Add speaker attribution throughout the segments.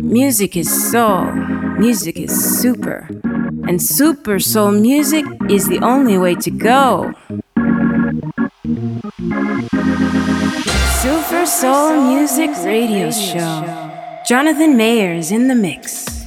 Speaker 1: Music is soul, music is super, and super soul music is the only way to go. Super Soul Music Radio Show. Jonathan Mayer is in the mix.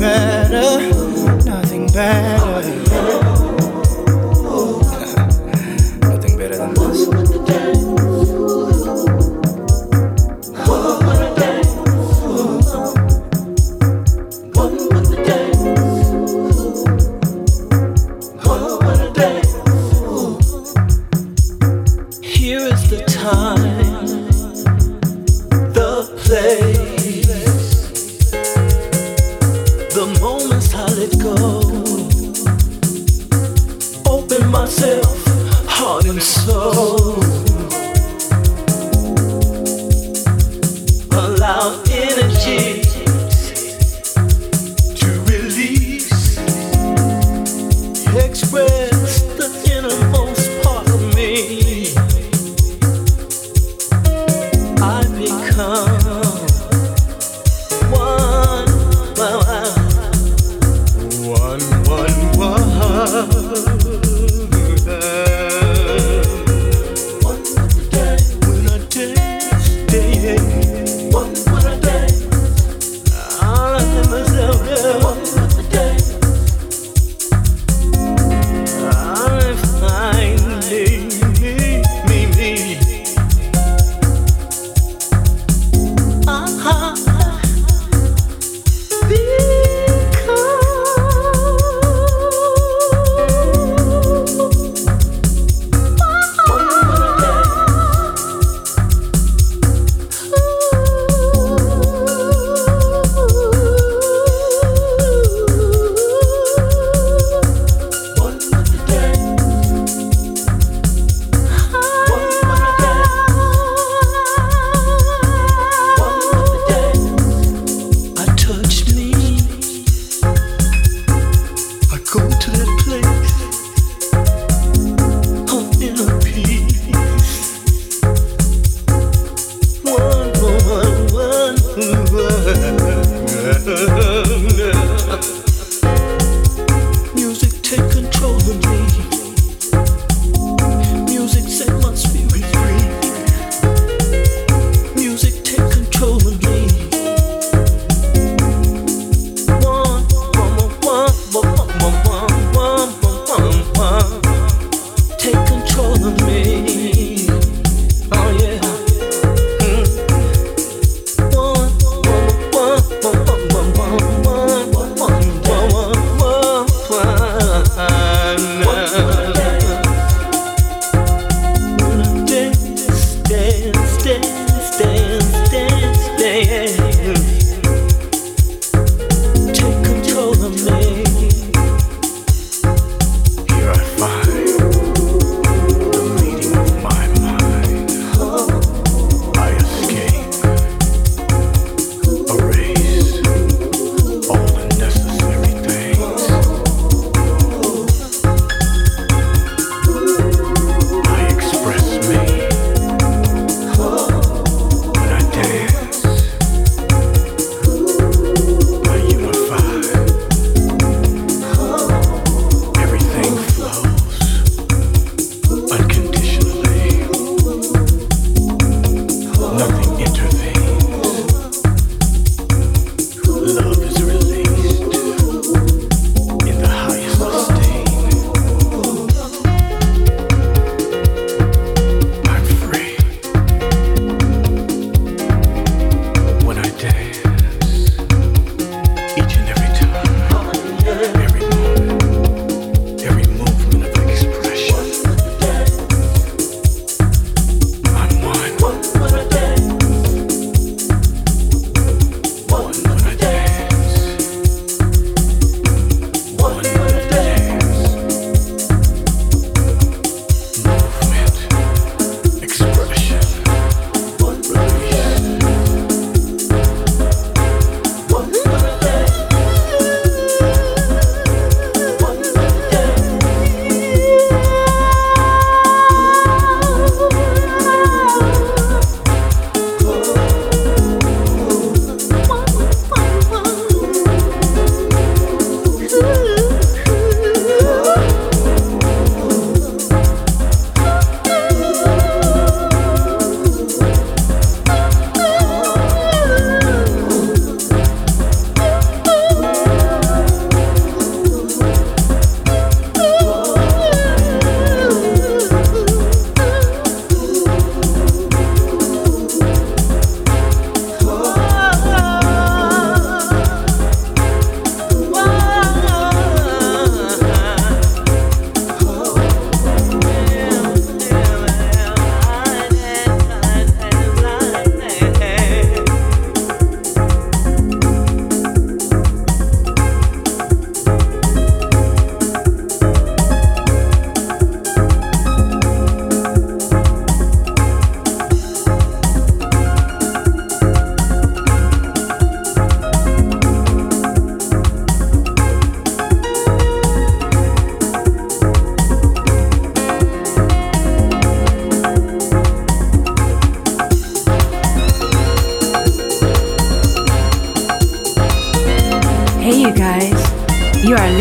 Speaker 2: better, nothing better.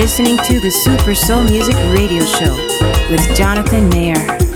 Speaker 2: Listening to the Super Soul Music Radio Show with Jonathan Mayer.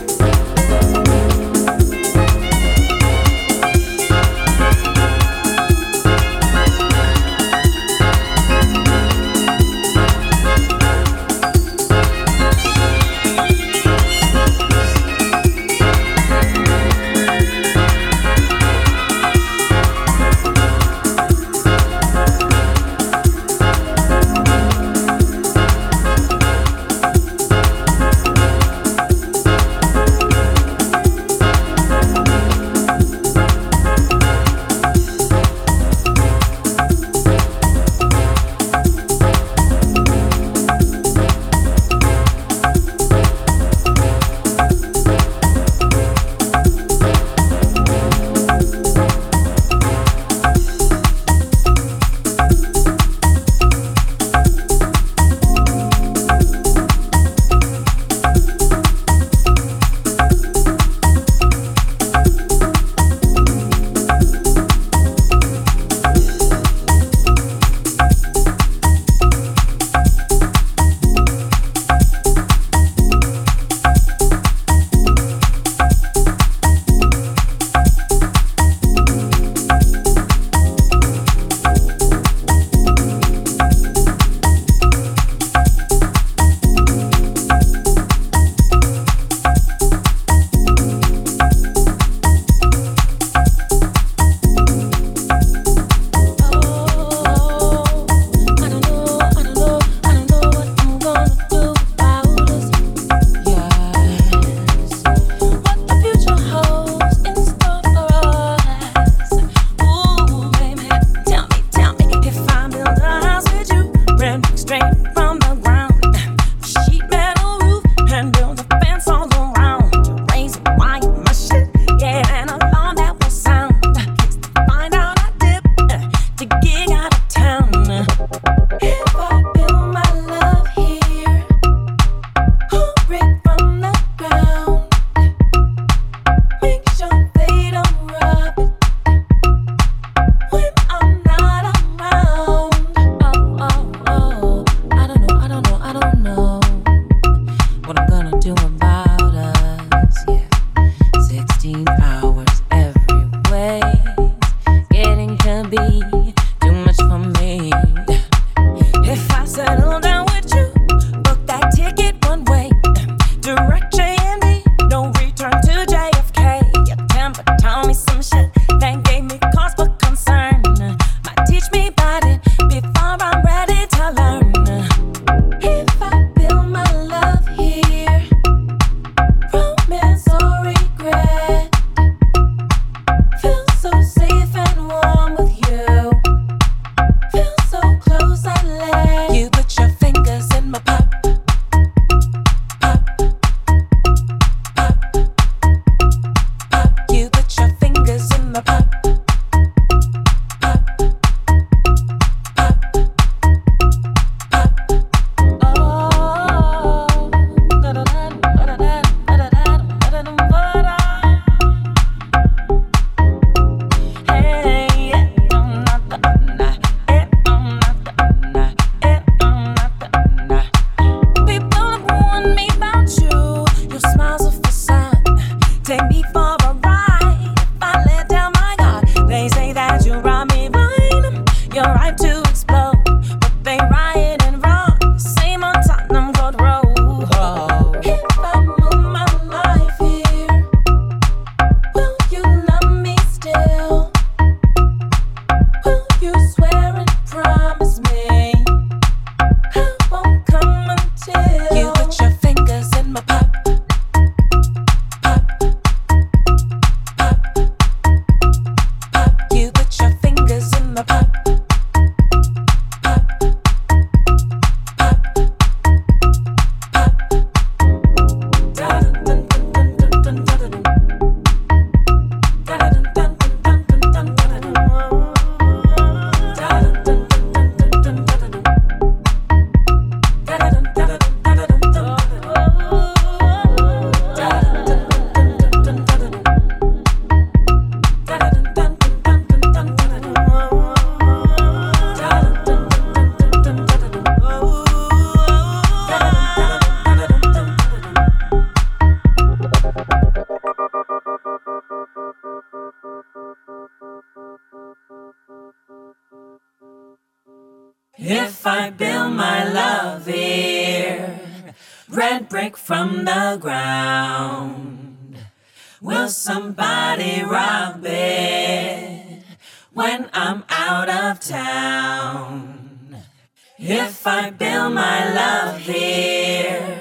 Speaker 3: if I build my love here?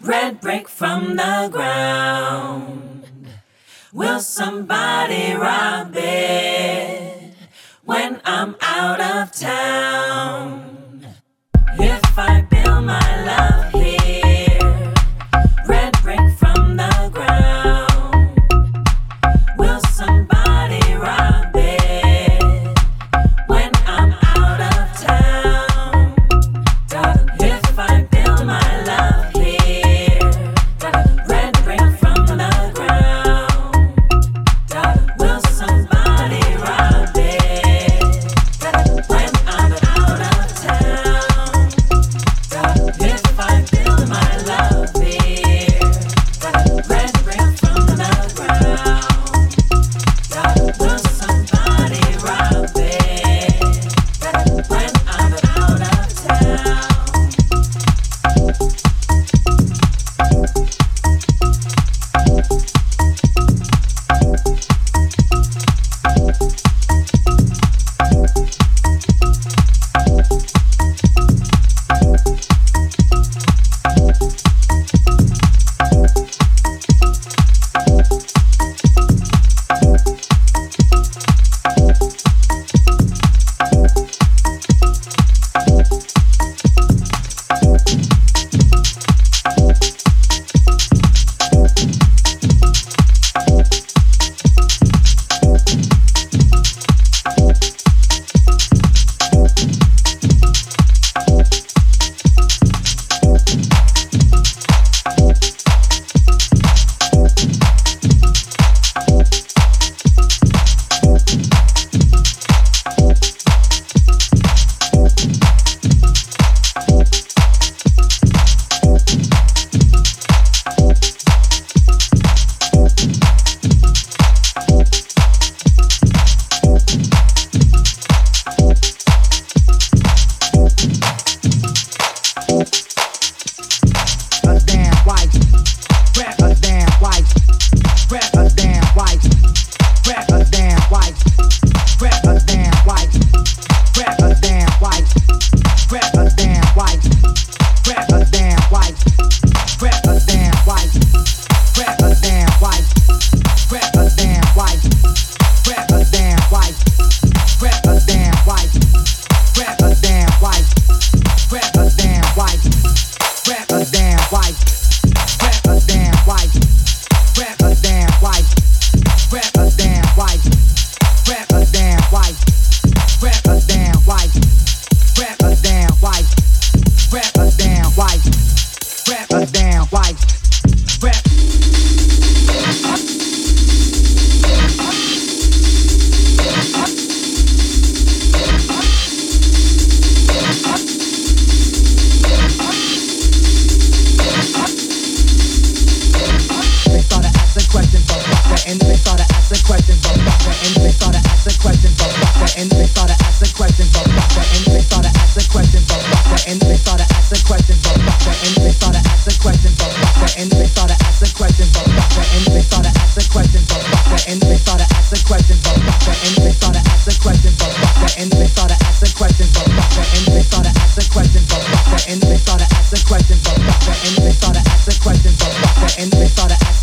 Speaker 3: Red brick from the ground. Will somebody rob it when I'm out of town?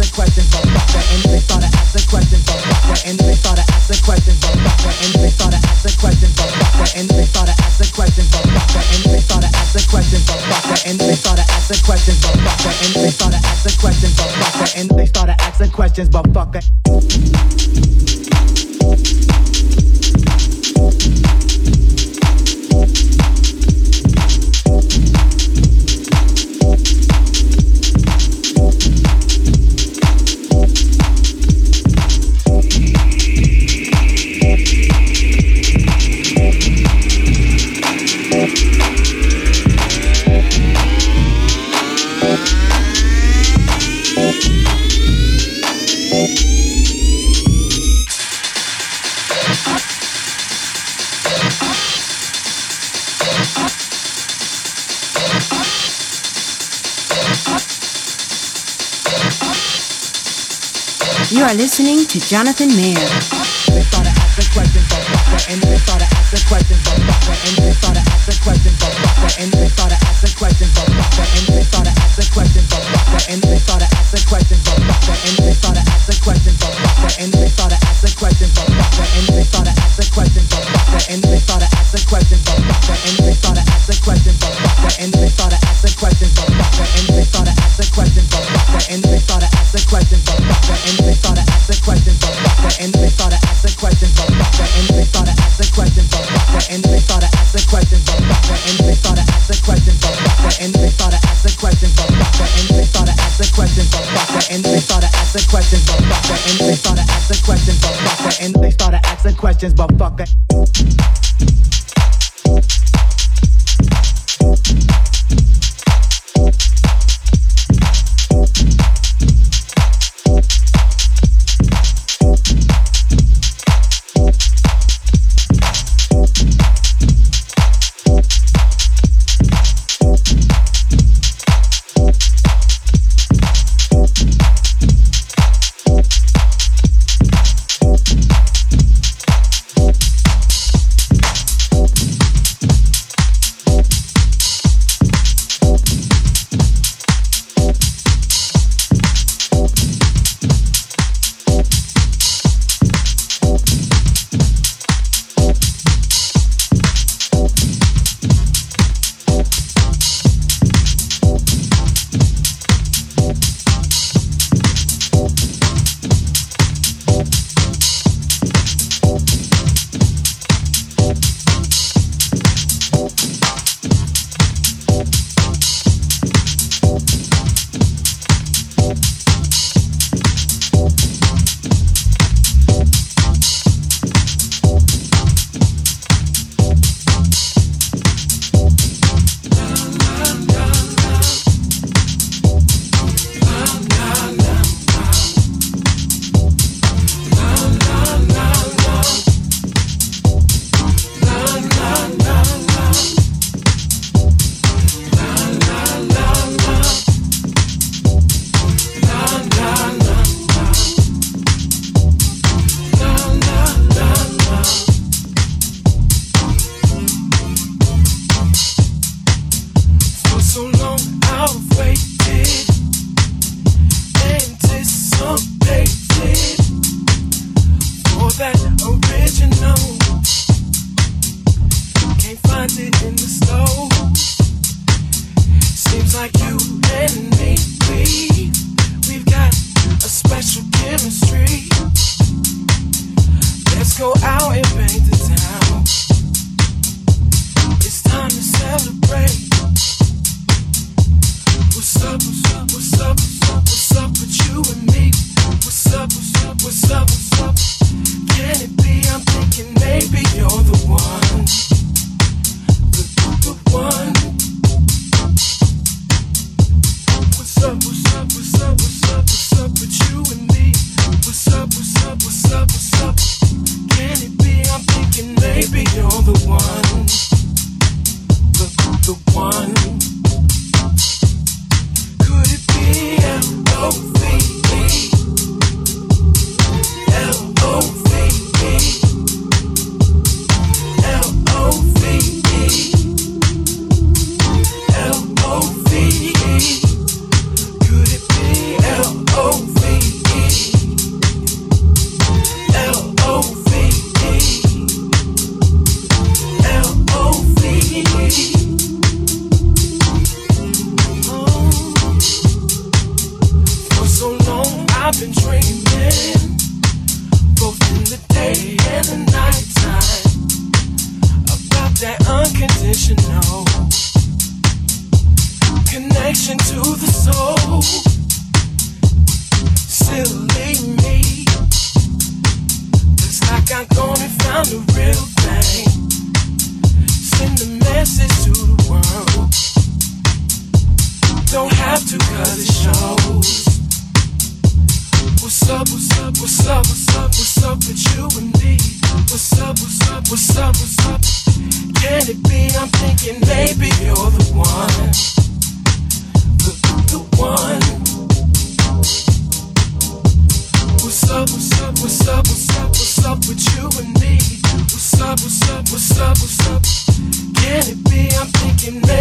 Speaker 4: questions, but fuck they started asking questions, but.
Speaker 5: And they started asking questions, but. And they started asking questions, but. And they started asking questions, but. And they started asking questions, but. And they started asking questions, but. And they started asking questions, but to Jonathan Mayer. up, what's up, what's up, what's up, what's up with you and me? What's up, what's up, what's up, what's up? Can it be I'm thinking maybe you're the one? The, the one. What's up, what's up, what's up, what's up, what's up with you and me? What's up, what's up, what's up, what's up? Can it be I'm thinking maybe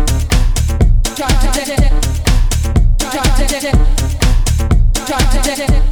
Speaker 4: Try to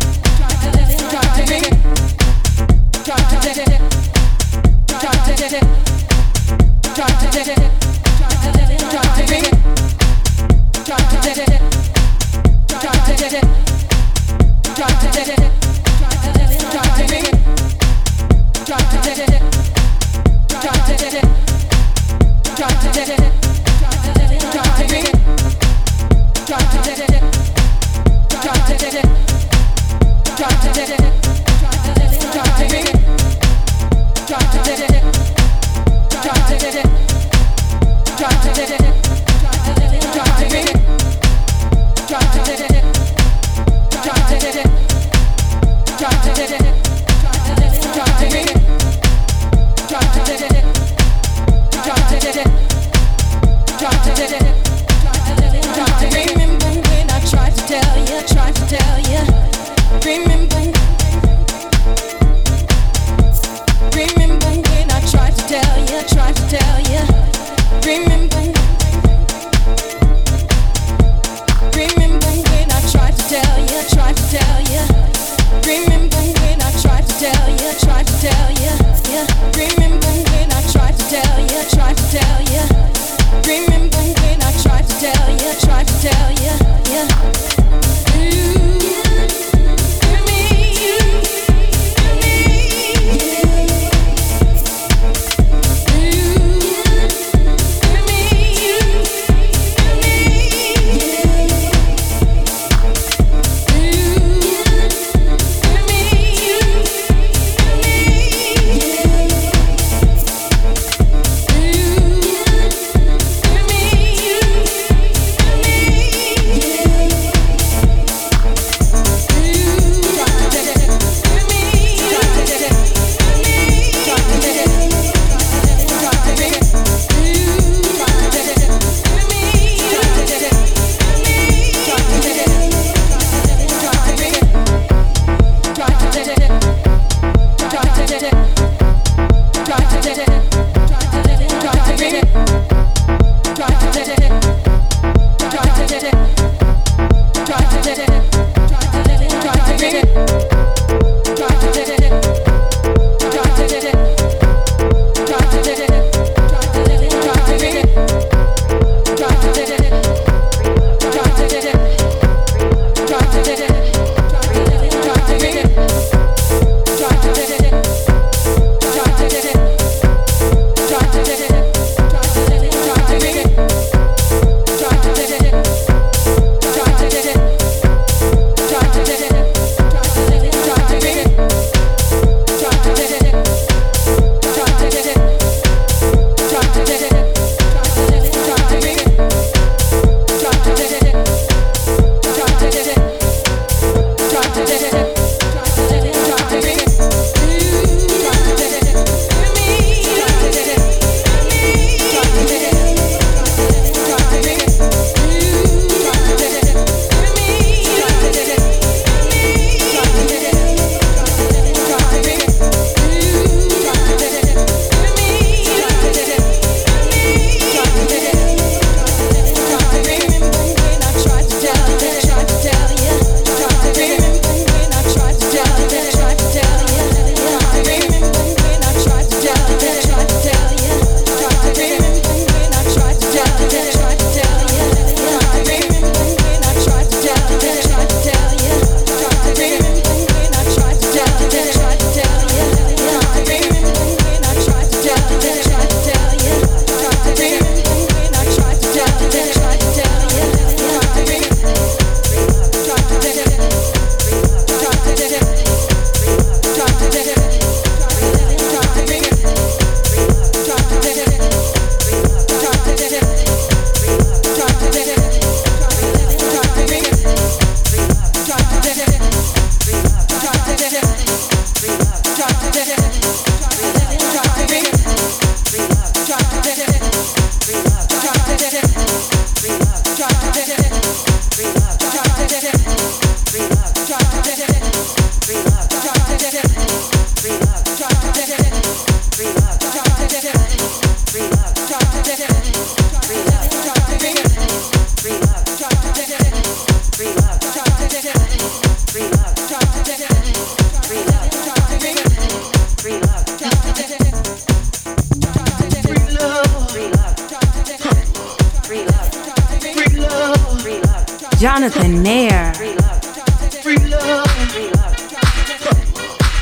Speaker 1: Jonathan Mayer.
Speaker 4: Free love. Free love.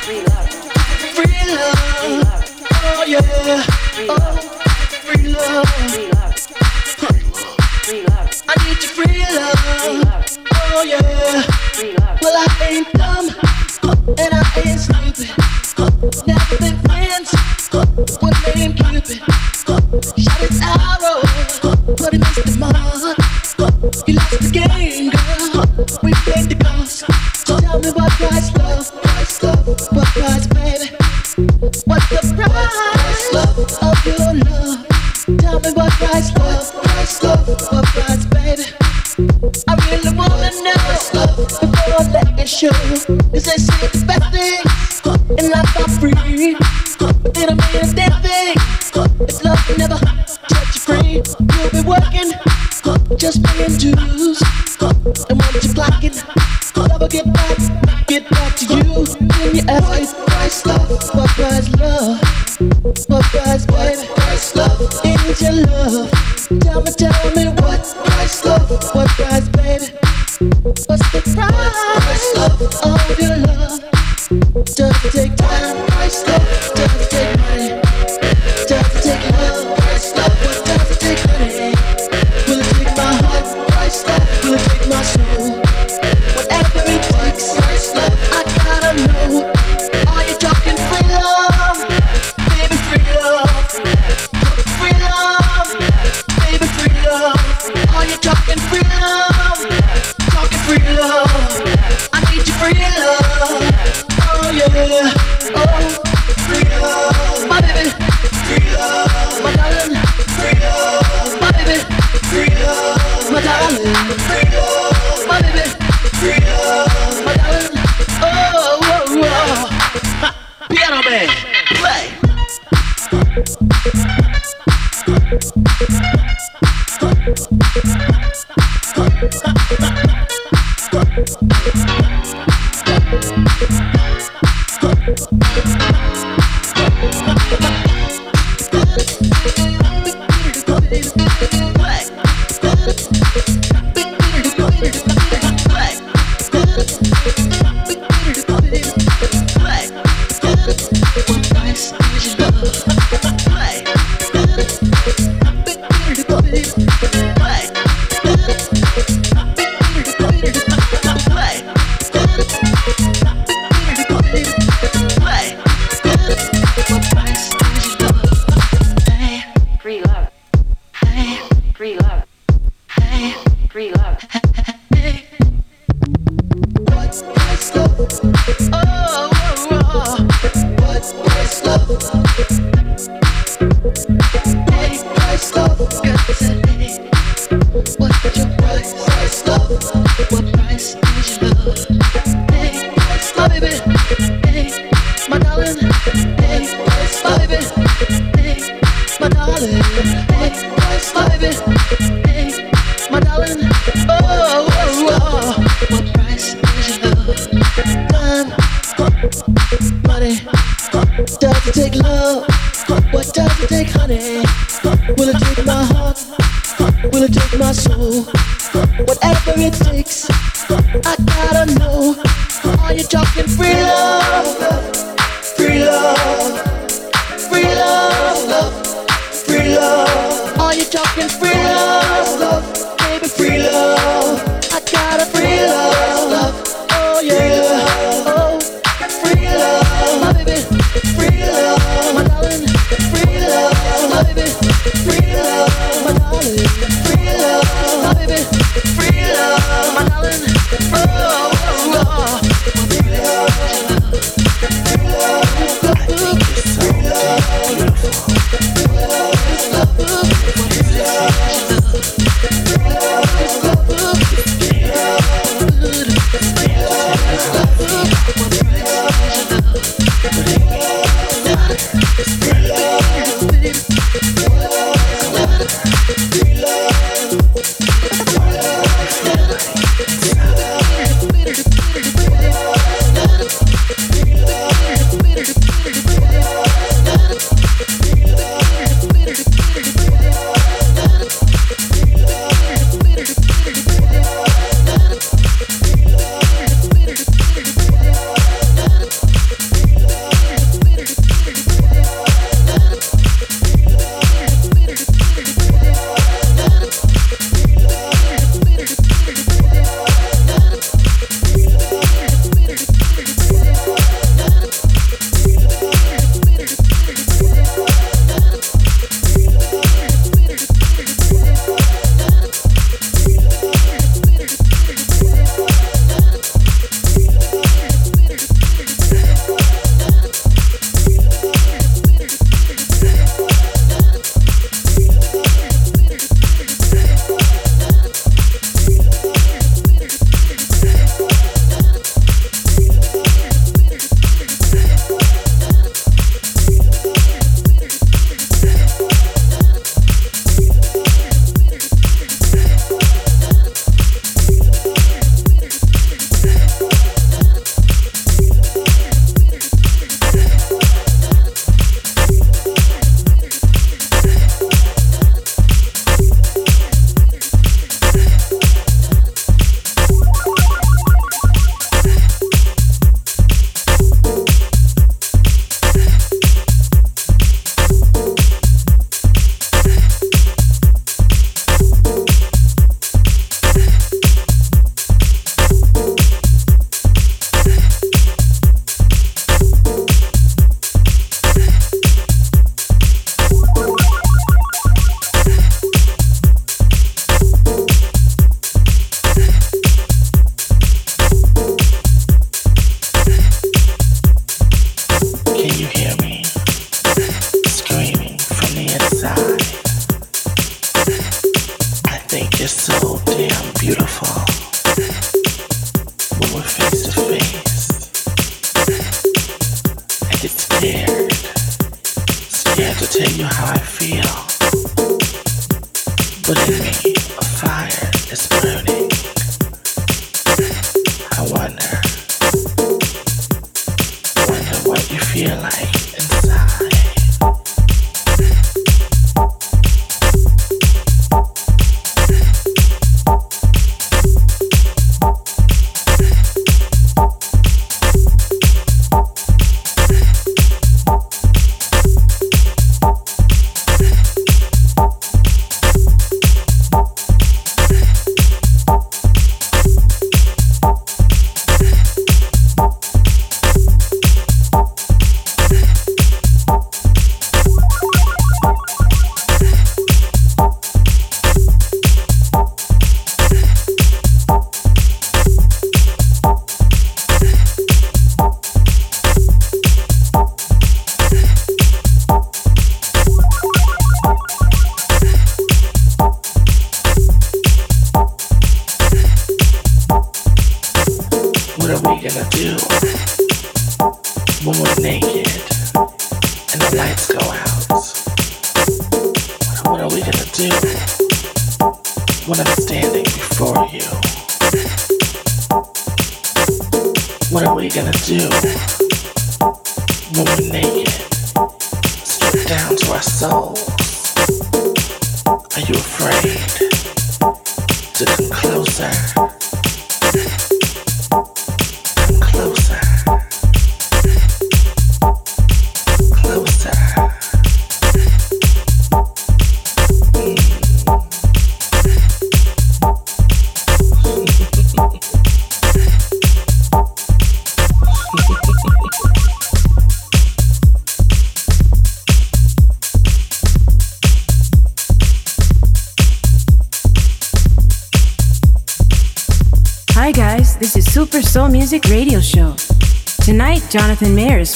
Speaker 4: Free love. Free love. Oh yeah. Oh, free love. I need your free love. Oh yeah. Well I ain't dumb and I ain't stupid. Been friends with name Cupid. Shot his arrow, but he missed the Tell me what price love, love, what price, baby? What's the price of your love? Tell me what price love, love, what price, baby? I really wanna know before I let it show. Cause they say the in life are free. They don't mean a damn thing. Love never set you free, you'll be working just paying dues. And once you're blocking, love will get back, get back to you. Then you ask, price love, what price love? What price, baby? Price love, is your love? Tell me, tell me what price love? What price, baby? What's the price your love?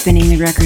Speaker 6: Spinning the records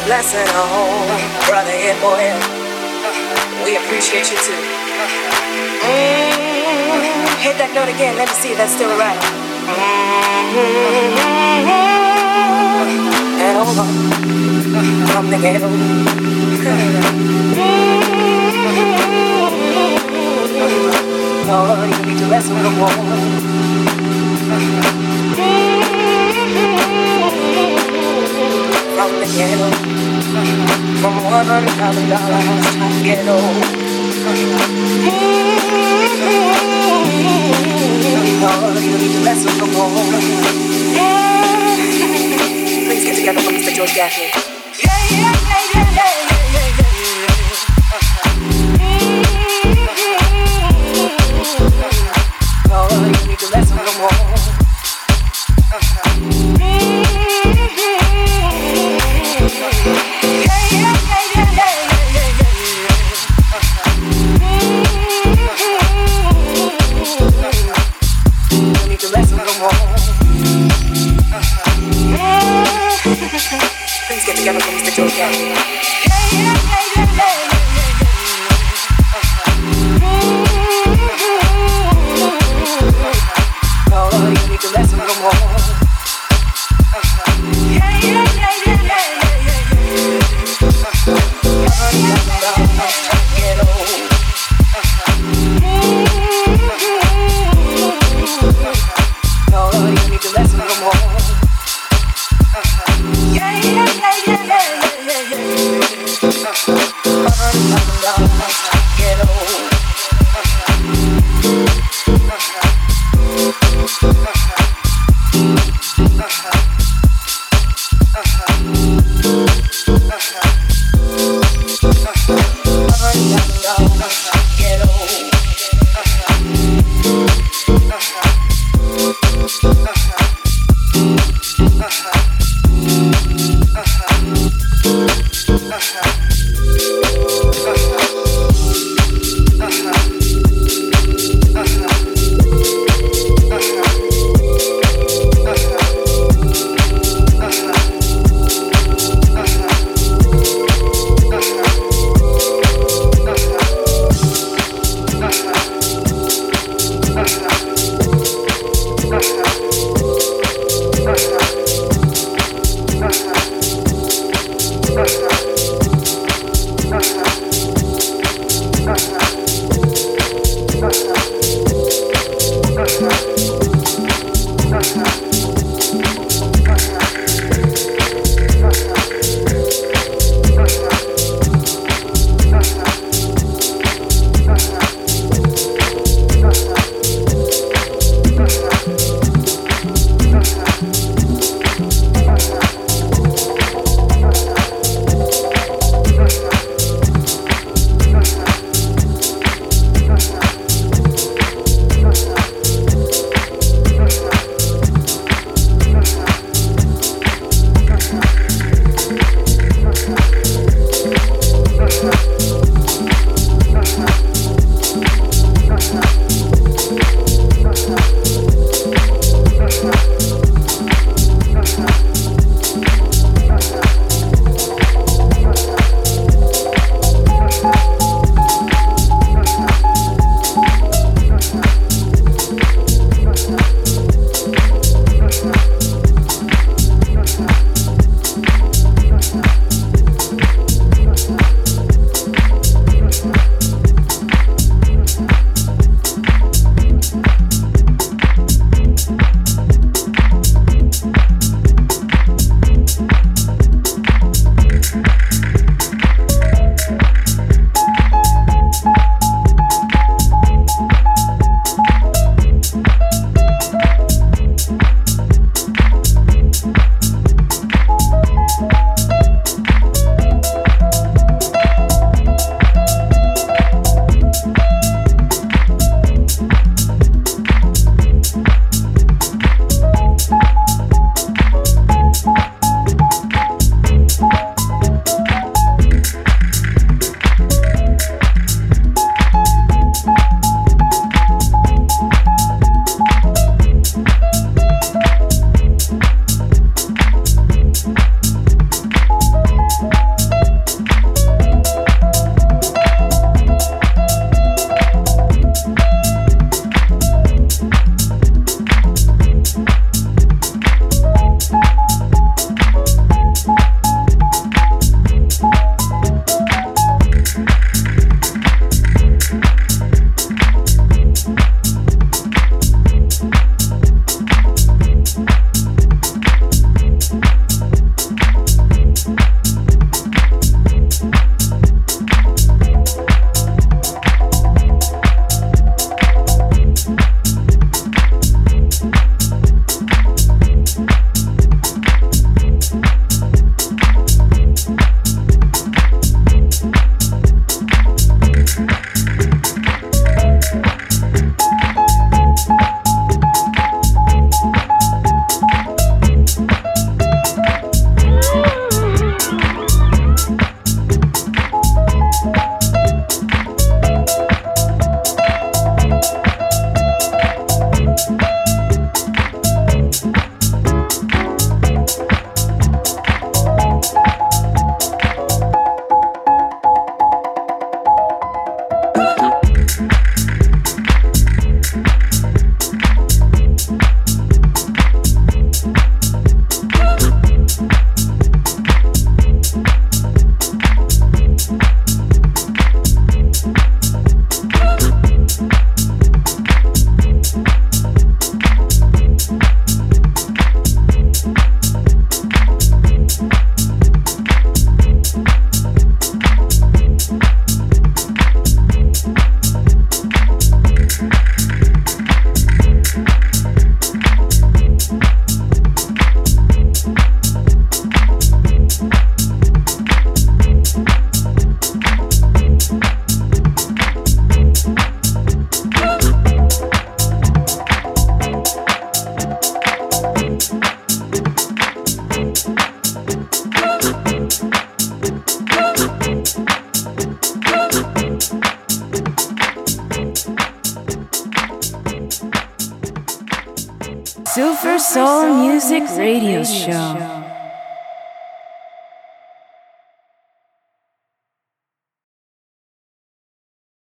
Speaker 7: a
Speaker 8: blessing, oh, brother and boy. We appreciate you too. Mm-hmm.
Speaker 9: Hit that note again, let me see if that's still right. Mm-hmm. And over from the ghetto. Lord, you need to wrestle the war. Mm-hmm. from the ghetto. From one hundred thousand dollars to the ghetto. Oh, we need Less of the wall. Please get together for Mr. George Gaffney. Yeah, yeah.
Speaker 2: Música